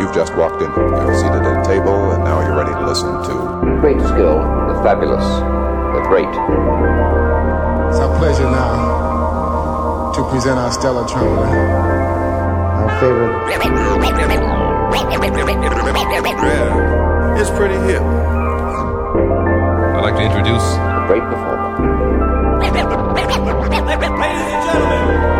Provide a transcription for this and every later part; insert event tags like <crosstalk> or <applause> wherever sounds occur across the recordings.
You've just walked in. You're seated at a table, and now you're ready to listen to. Great skill, the fabulous, the great. It's our pleasure now to present our stellar trumpeter, our favorite. Yeah, it's pretty hip. I'd like to introduce A great performer. Ladies and gentlemen,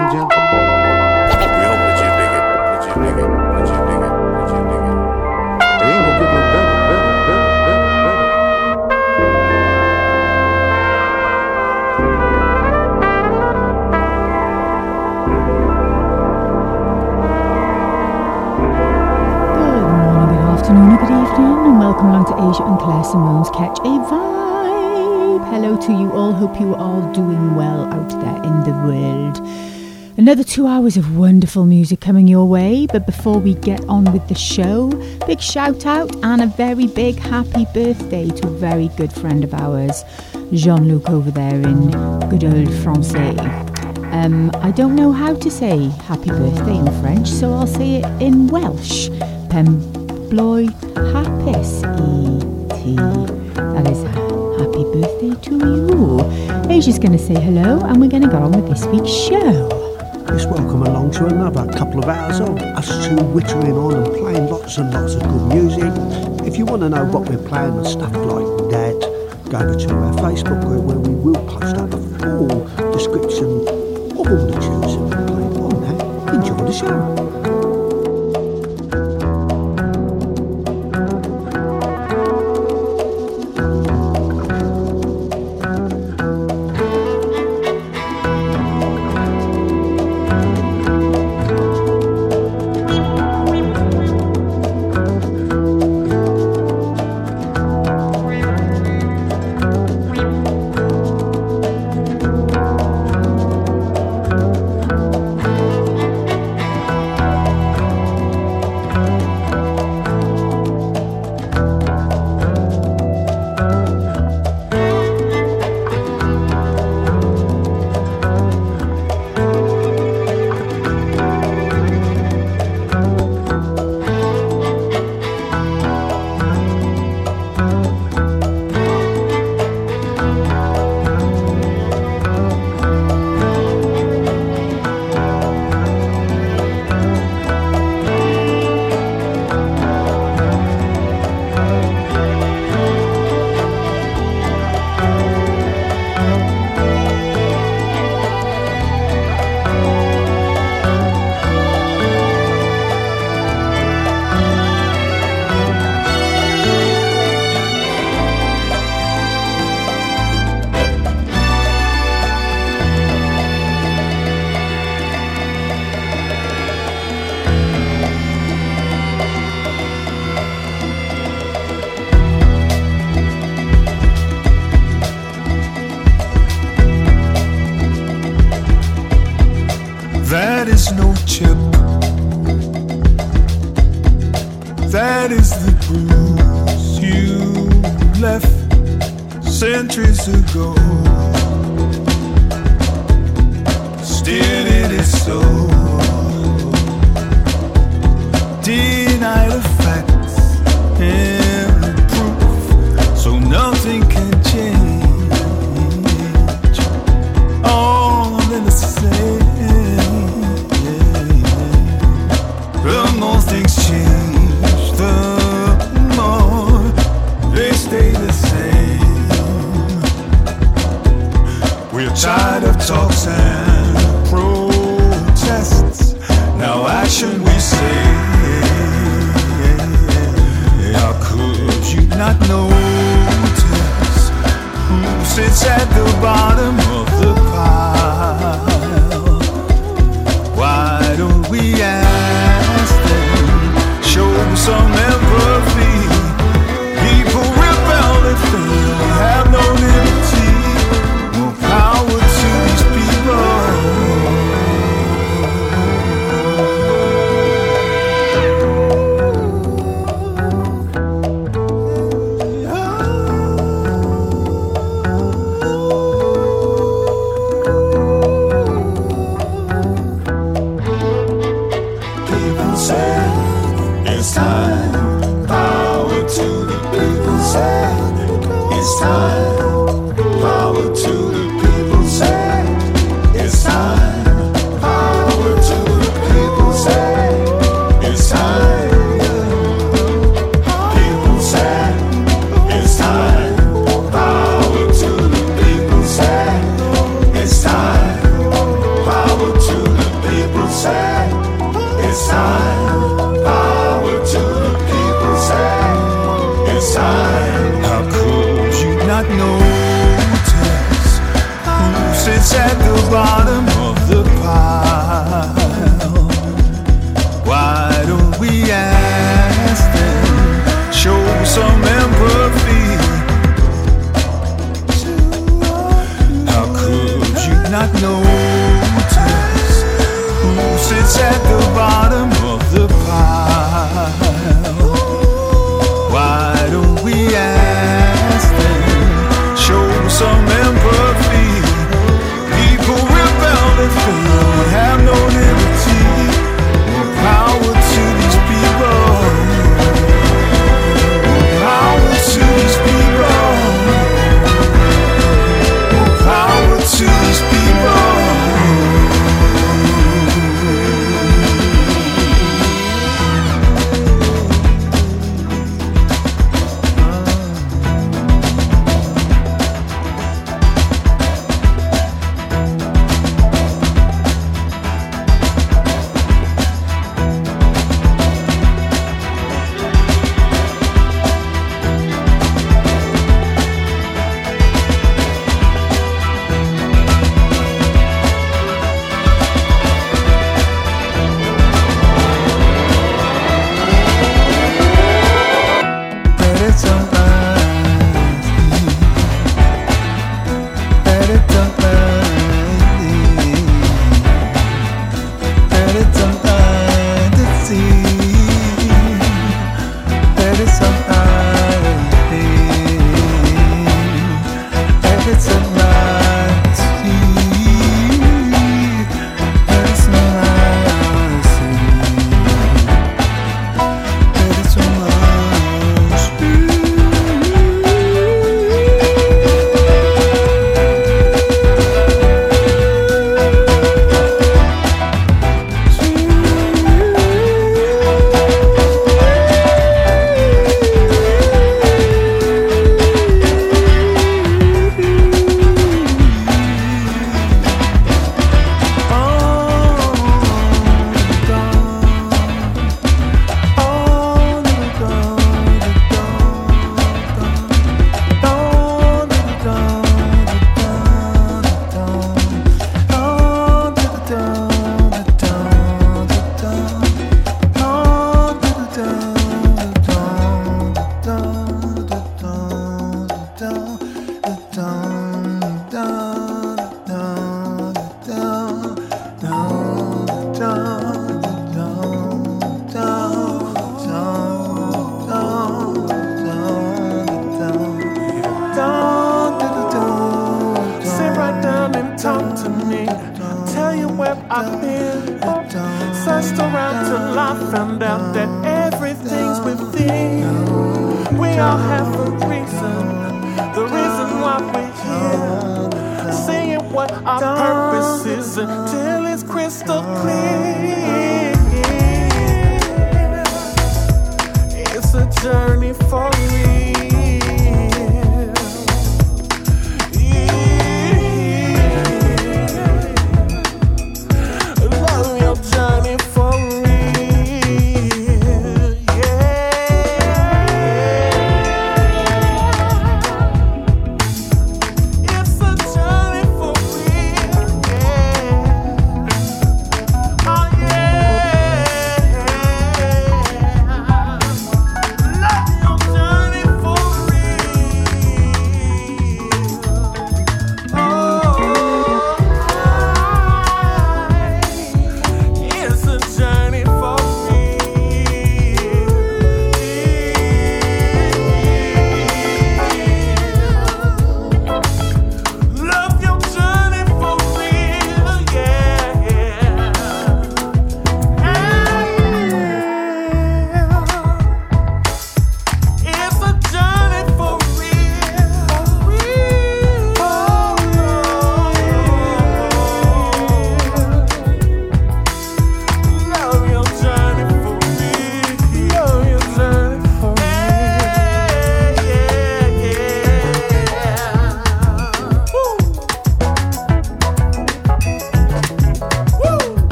And gentlemen, we hope that you dig it, that you dig it, that you dig it, that you dig it. It ain't gonna get no better, better, better, better, better. Good morning, good afternoon, or good evening, and welcome along to Aja and Claire Simone's Ketch A Vibe. Hello to you all. Hope you are all doing well out there in the world. Another two hours of wonderful music coming your way, but before we get on with the show, big shout out and a very big happy birthday to a very good friend of ours, Jean Luc over there in good old Francais. Um, I don't know how to say happy birthday in French, so I'll say it in Welsh. Pembloy hapus e That is happy birthday to you. Aja's going to say hello, and we're going to go on with this week's show. Let's welcome along to another couple of hours of us two whittling on and playing lots and lots of good music. If you want to know what we're playing and stuff like that, go over to our Facebook group where we will post up a full description of all the tunes that we're playing on there. Enjoy the show.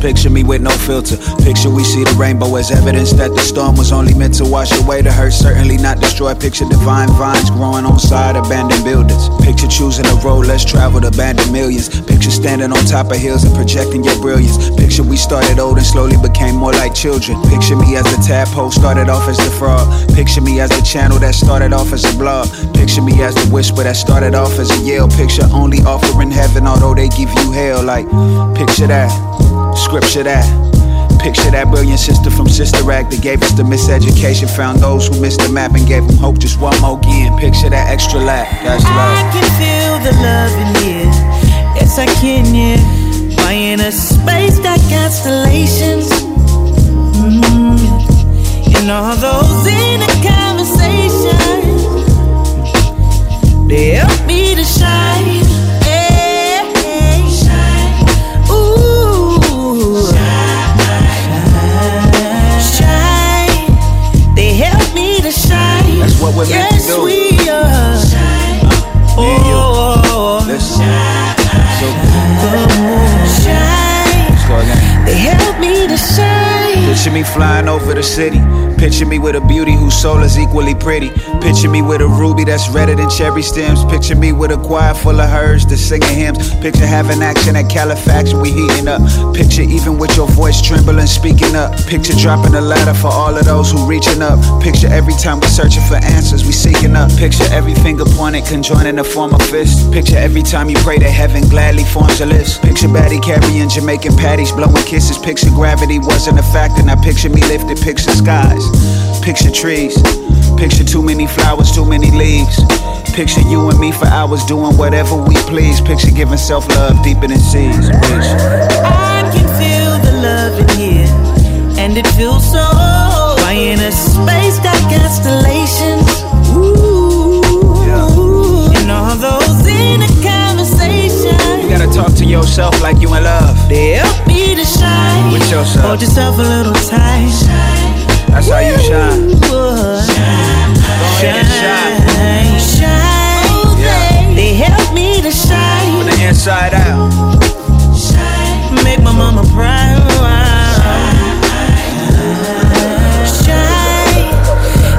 Picture me with no filter. Picture we see the rainbow as evidence that the storm was only meant to wash away the hurt, certainly not destroy. Picture divine vines growing on side abandoned choosing a road less traveled, abandoned millions. Picture standing on top of hills and projecting your brilliance. Picture we started old and slowly became more like children. Picture me as the tadpole started off as the frog. Picture me as the channel that started off as a blog. Picture me as the whisper that started off as a yell. Picture only offering heaven, although they give you hell. Like, picture that, scripture that. Picture that brilliant sister from Sister Act that gave us the miseducation. Found those who missed the map and gave them hope just one more again. Picture that extra lap, that's I can feel the love in here. Yes, I can, yeah. Why in a space got constellations? Mm. And all those in a conversation, they help me to shine. What we're meant to yes, do. we are. Me and you. Oh, Listen. shine. Go again. They help me to shine. Picture me flying over the city. Picture me with a beauty whose soul is equally pretty. Picture me with a ruby that's redder than cherry stems. Picture me with a choir full of herds that's singing hymns. Picture having action at Califax when we heating up. Picture even with your voice trembling, speaking up. Picture dropping a ladder for all of those who reaching up. Picture every time we searching for answers, we seeking up. Picture every finger pointed, conjoining to form a fist. Picture every time you pray to heaven gladly forms a list. Picture Batty carrying Jamaican patties, blowing kisses. Picture gravity wasn't a factor. Now picture me lifted, picture skies. Picture trees. Picture too many flowers, too many leaves. Picture you and me for hours doing whatever we please. Picture giving self love deeper than seas. Bitch. I can feel the love in here, and it feels so. Why in a space got constellations? Ooh, and all those in talk to yourself like you in love. They help me to shine. With yourself. Hold yourself a little tight. Shine. That's how you shine. Ooh, Go ahead and shine. shine, shine. Oh, yeah. They help me to shine. From the inside out. Shine. Make my mama proud. Shine.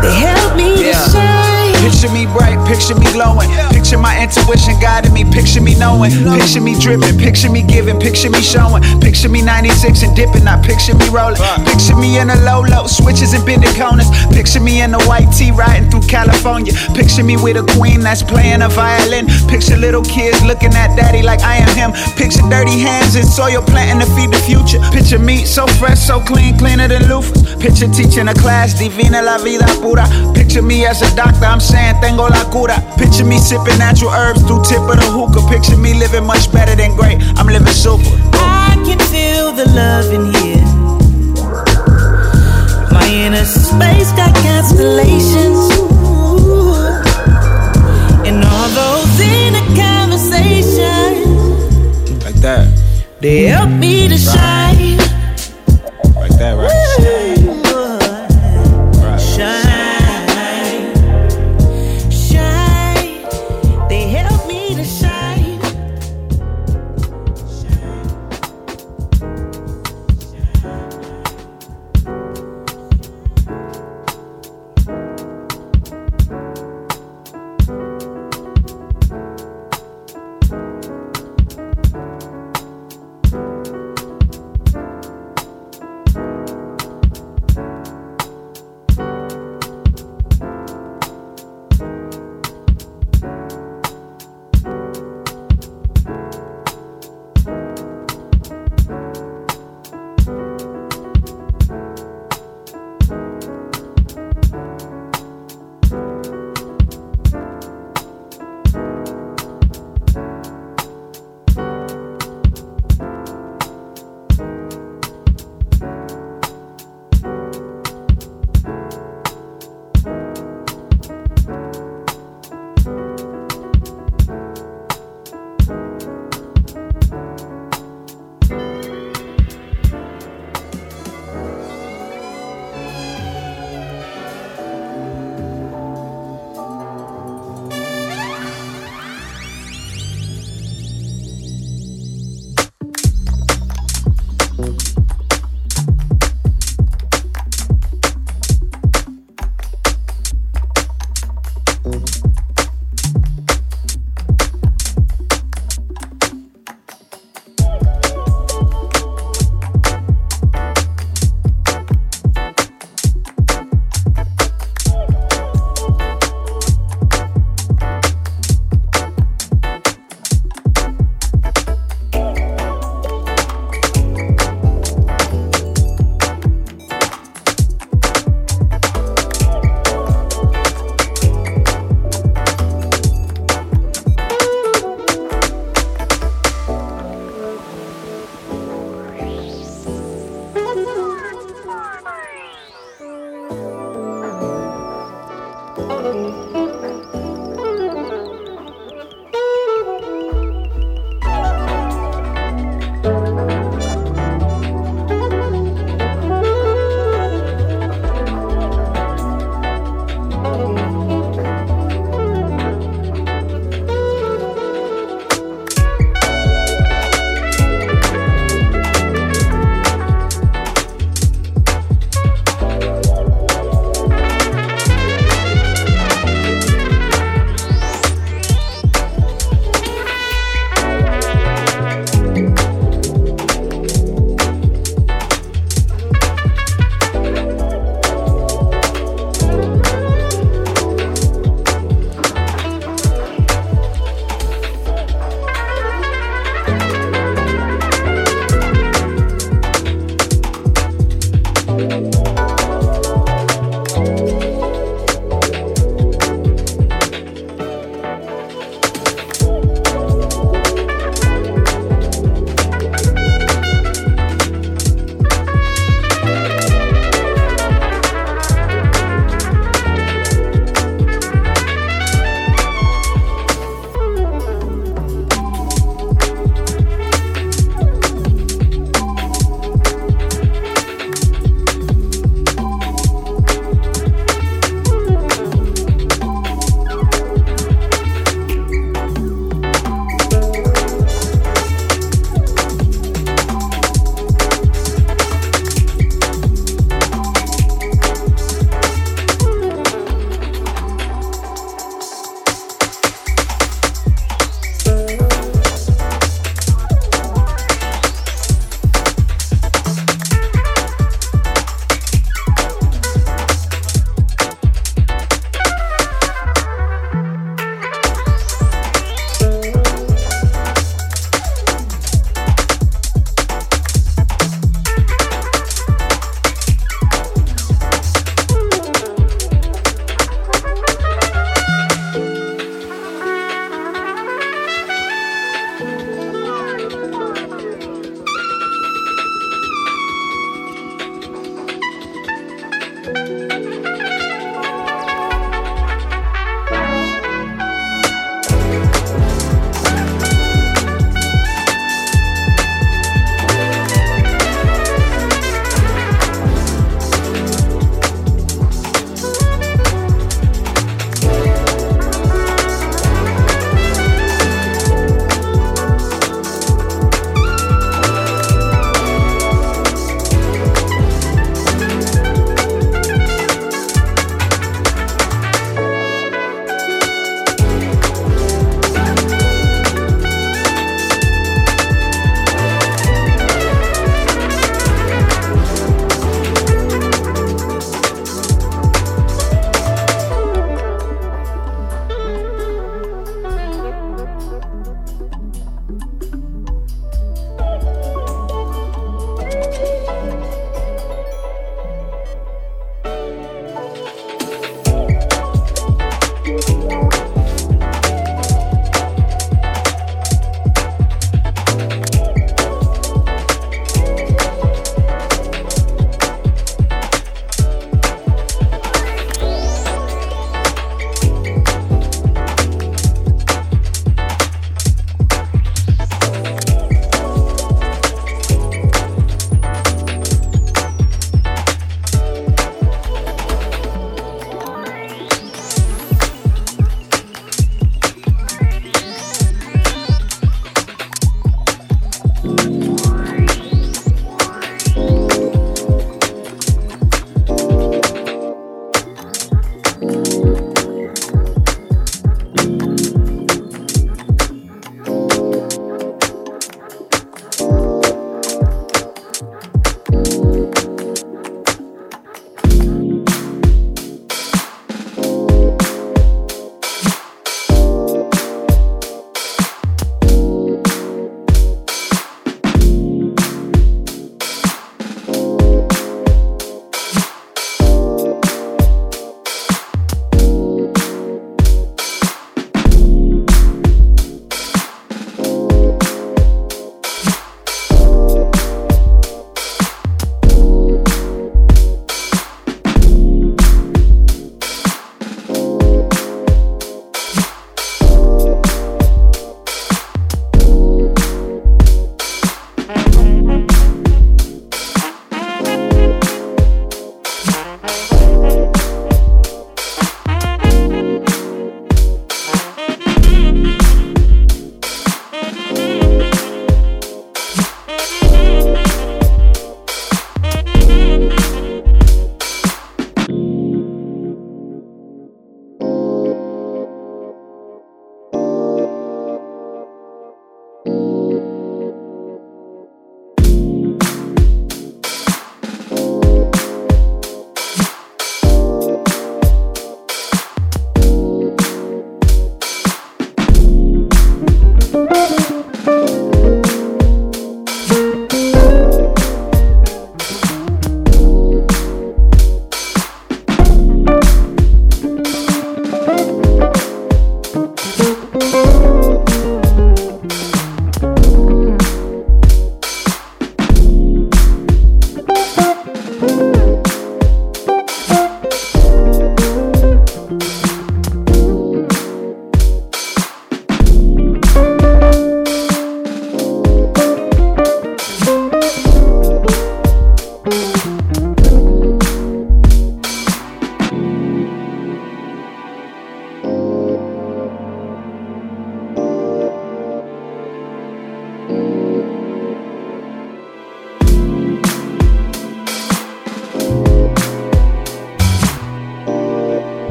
They help me to shine. Picture me bright, picture me glowing. Picture my intuition guiding me, picture me knowing. Picture me dripping, picture me giving, picture me showing. Picture me 96 and dipping, not picture me rolling. Picture me in a low low, switches and bending corners. Picture me in a white tee riding through California. Picture me with a queen that's playing a violin. Picture little kids looking at daddy like I am him. Picture dirty hands and soil planting to feed the future. Picture me so fresh, so clean, cleaner than loofahs. Picture teaching a class, divina la vida pura. Picture me as a doctor, I'm saying tengo la cura. Picture me sipping natural herbs through tip of the hookah. Picture me living much better than great. I'm living super. I can feel the love in here. My inner space got constellations. And all those in a conversation, Like that. they help me to shine.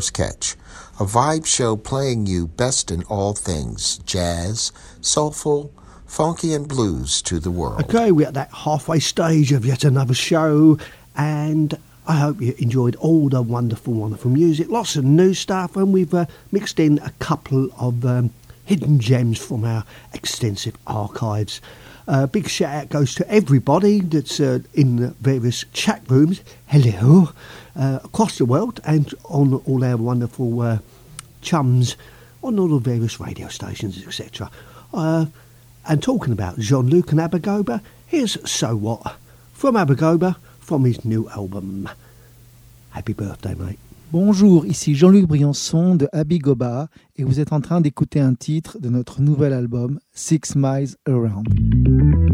First Ketch A Vibe show playing you best in all things jazz, soulful, funky, and blues to the world. Okay, we're at that halfway stage of yet another show, and I hope you enjoyed all the wonderful, wonderful music. Lots of new stuff, and we've uh, mixed in a couple of um, hidden gems from our extensive archives. A uh, big shout out goes to everybody that's uh, in the various chat rooms. Hello uh, across the world and on all our wonderful uh, chums on all the various radio stations, etc. Uh, and talking about Jean Luc and Abigoba, here's So What from Abigoba from his new album. Happy birthday, mate. Bonjour, ici Jean-Luc Briançon de Abigoba et vous êtes en train d'écouter un titre de notre nouvel album Six Miles Around.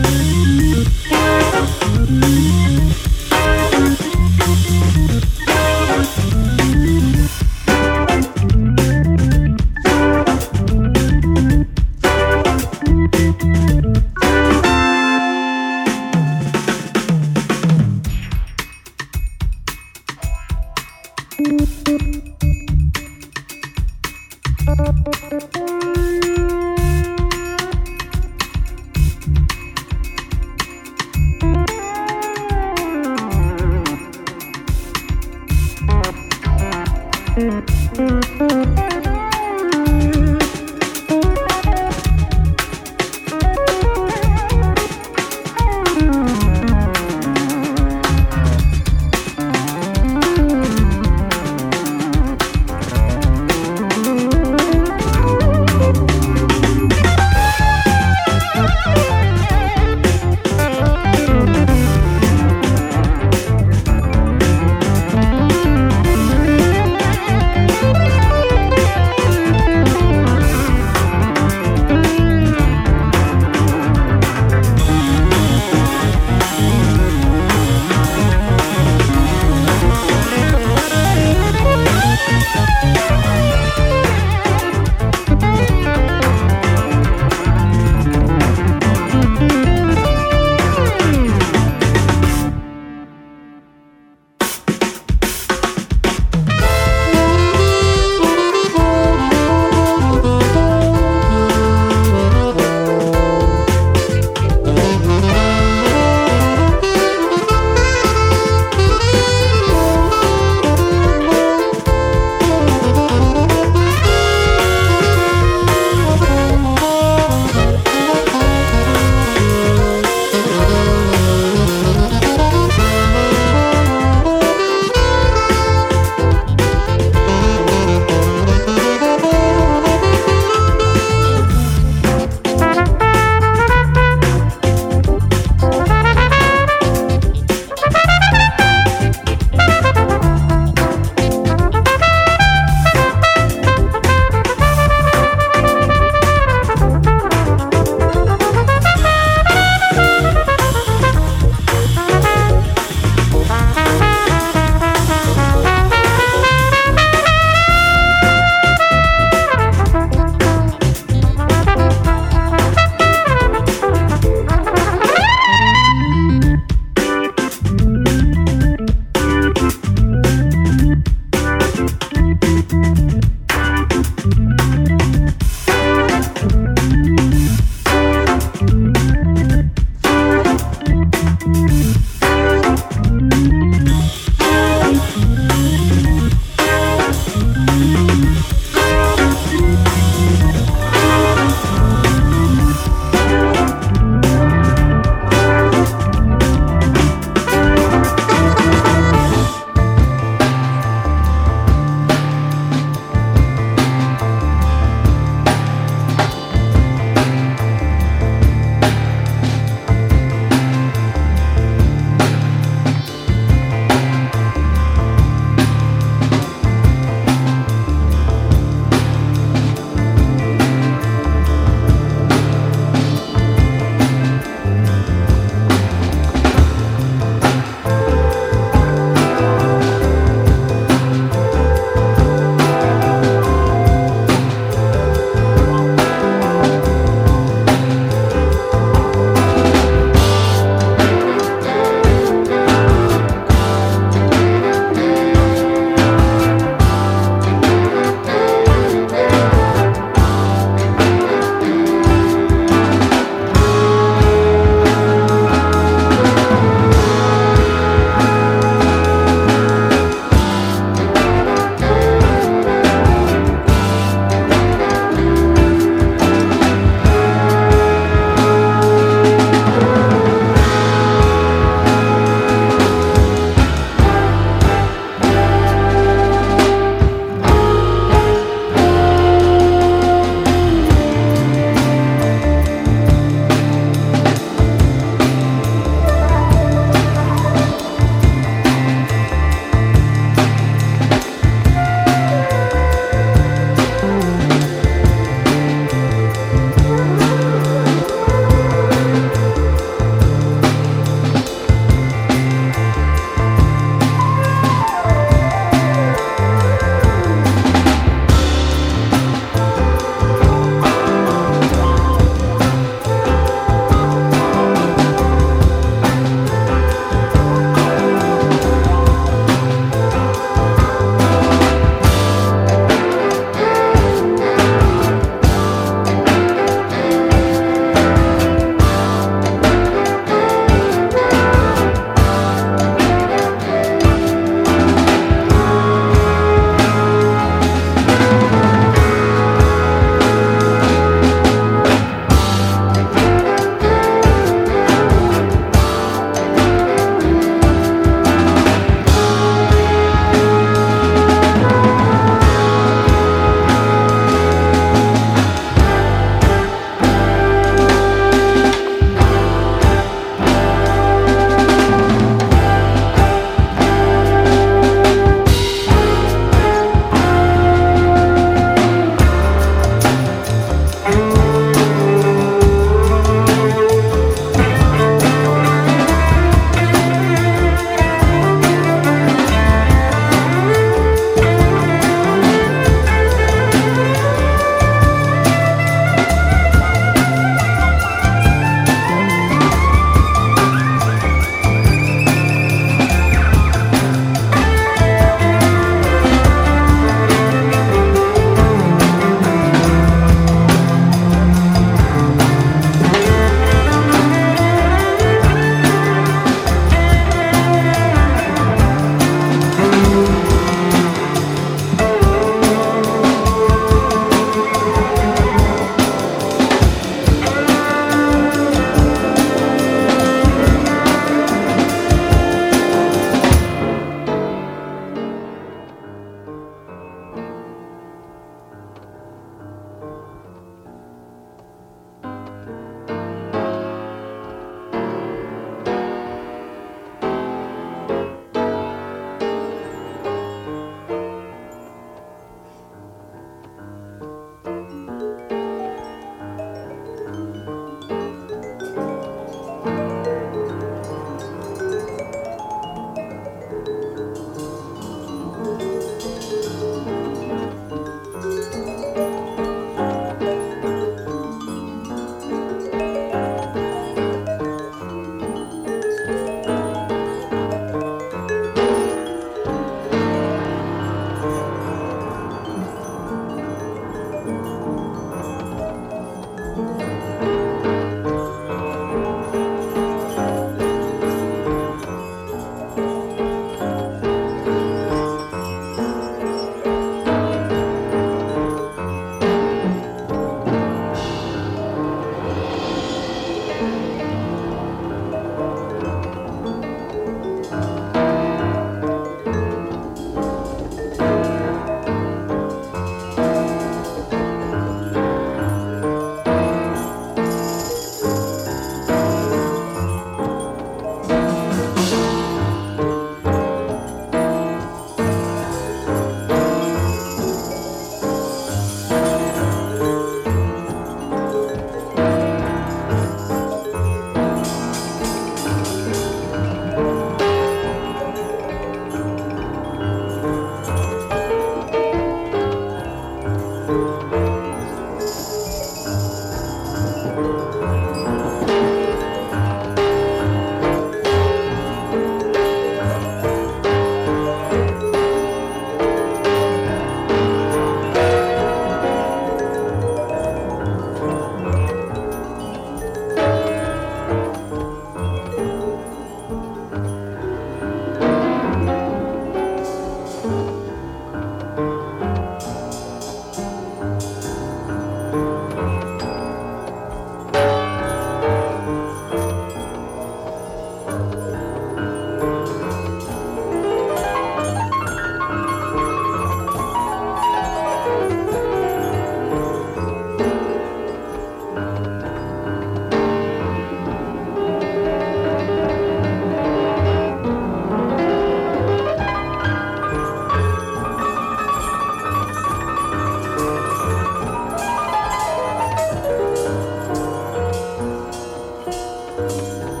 Bye.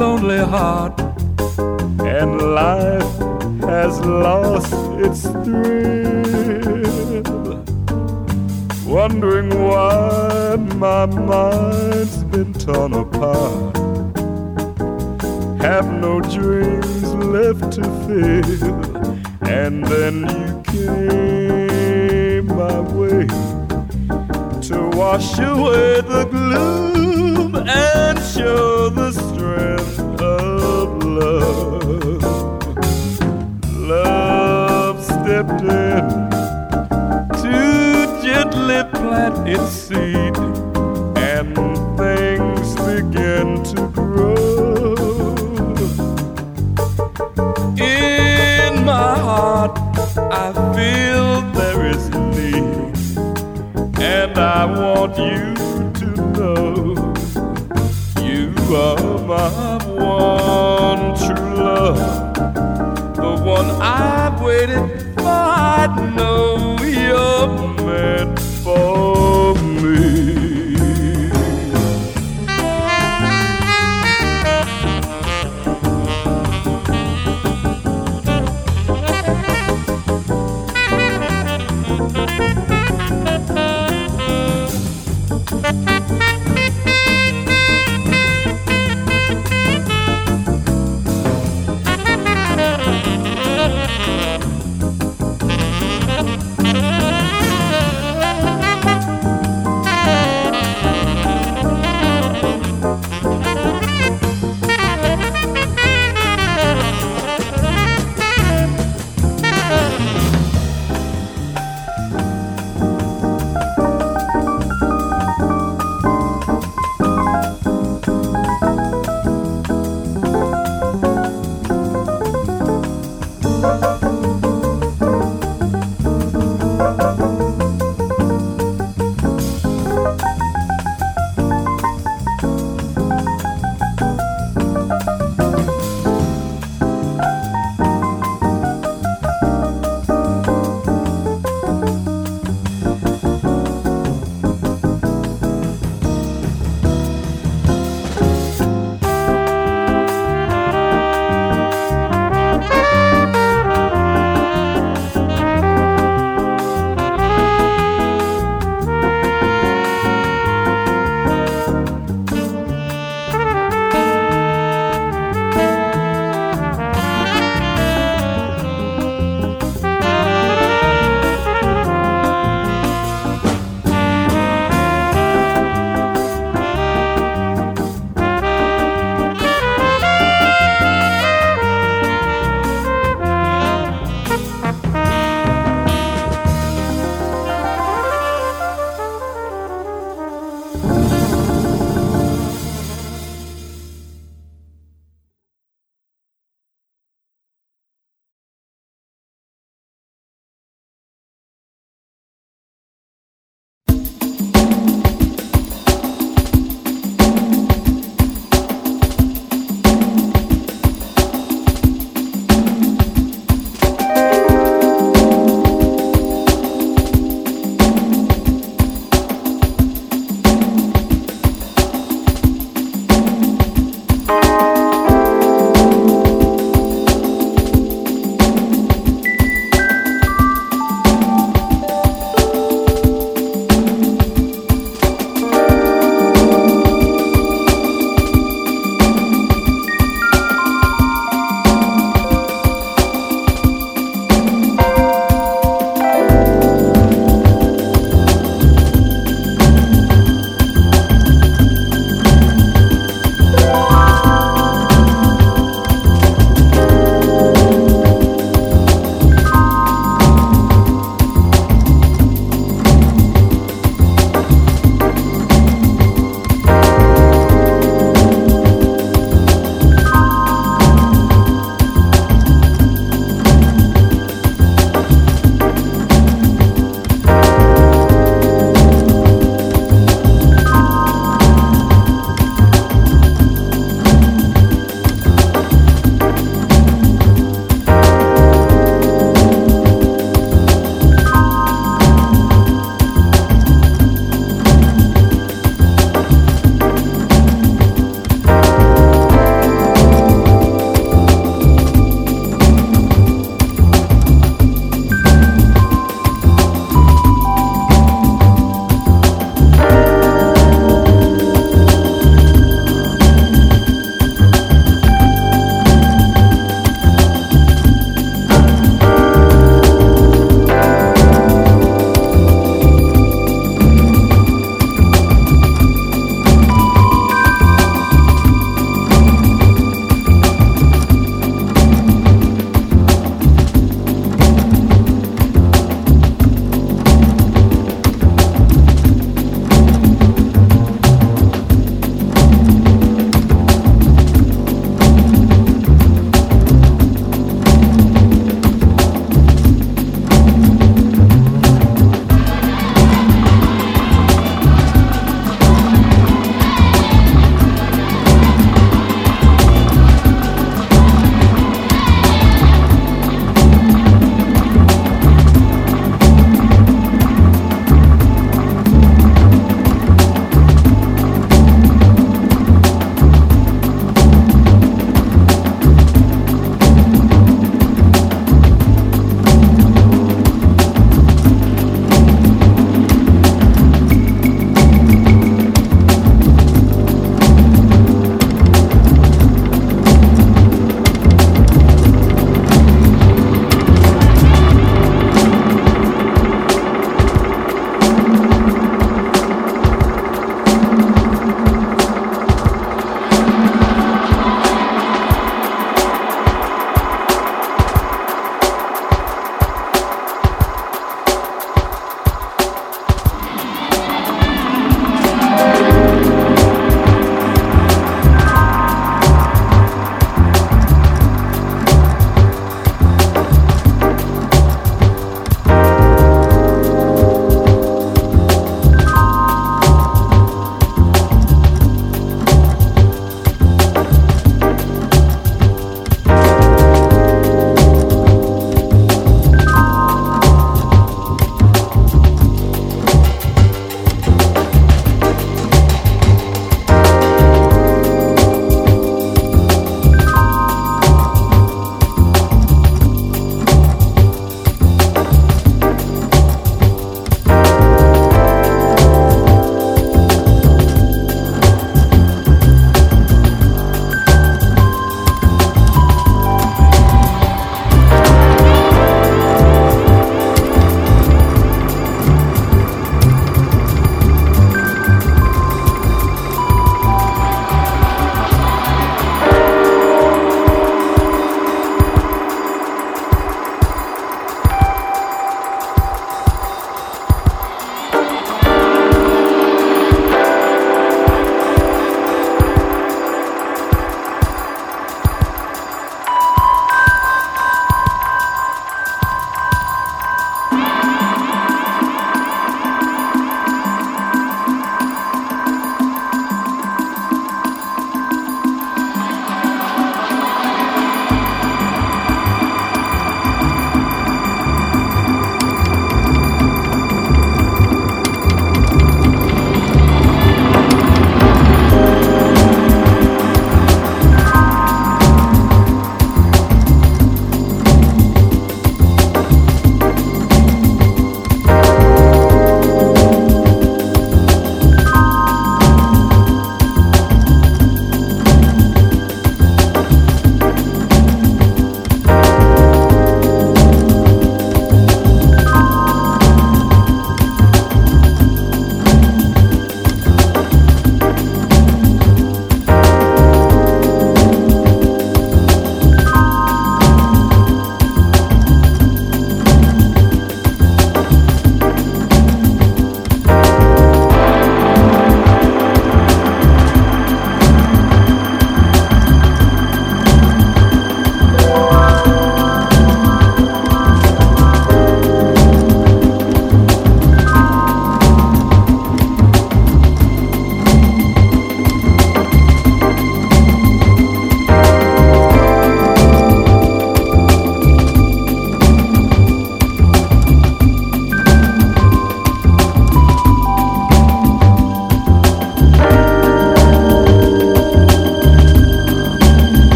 Lonely heart, and life has lost its thrill. Wondering why my mind's been torn apart. Have no dreams left to fill, and then you came my way to wash away the gloom and show the to gently plant its seed,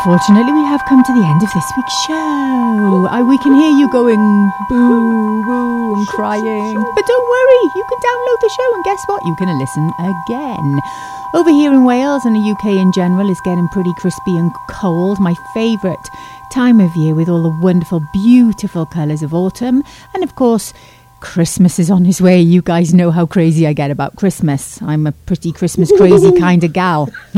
unfortunately, we have come to the end of this week's show. I, we can hear you going boo, boo, and crying. But don't worry, you can download the show, and guess what? You can listen again. Over here in Wales and the UK in general, it's getting pretty crispy and cold. My favourite time of year with all the wonderful, beautiful colours of autumn. And of course, Christmas is on his way. You guys know how crazy I get about Christmas. I'm a pretty Christmas crazy <laughs> kind of gal. <laughs>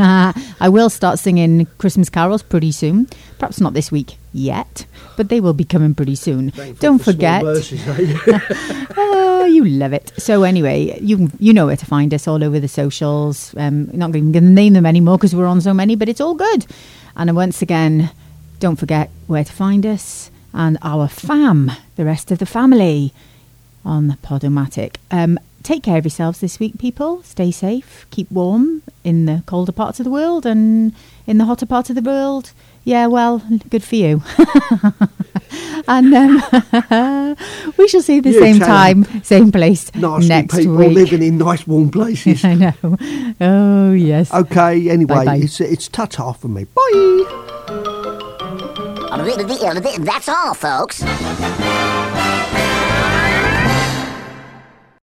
I will start singing Christmas carols pretty soon. Perhaps not this week yet, but they will be coming pretty soon. Don't forget. <laughs> oh, you love it. So anyway, you you know where to find us all over the socials. Um, not even going to name them anymore because we're on so many, but it's all good. And once again, don't forget where to find us and our fam, the rest of the family on Podomatic. Um, take care of yourselves this week, people. Stay safe, keep warm in the colder parts of the world and in the hotter parts of the world. Yeah, well, good for you. <laughs> and um, <laughs> we shall see the You same tell time, same place Nasty next people week. living in nice warm <laughs> places. I know. Oh yes. Okay. Anyway, Bye-bye. it's it's ta-ta from me. Bye. That's all, folks.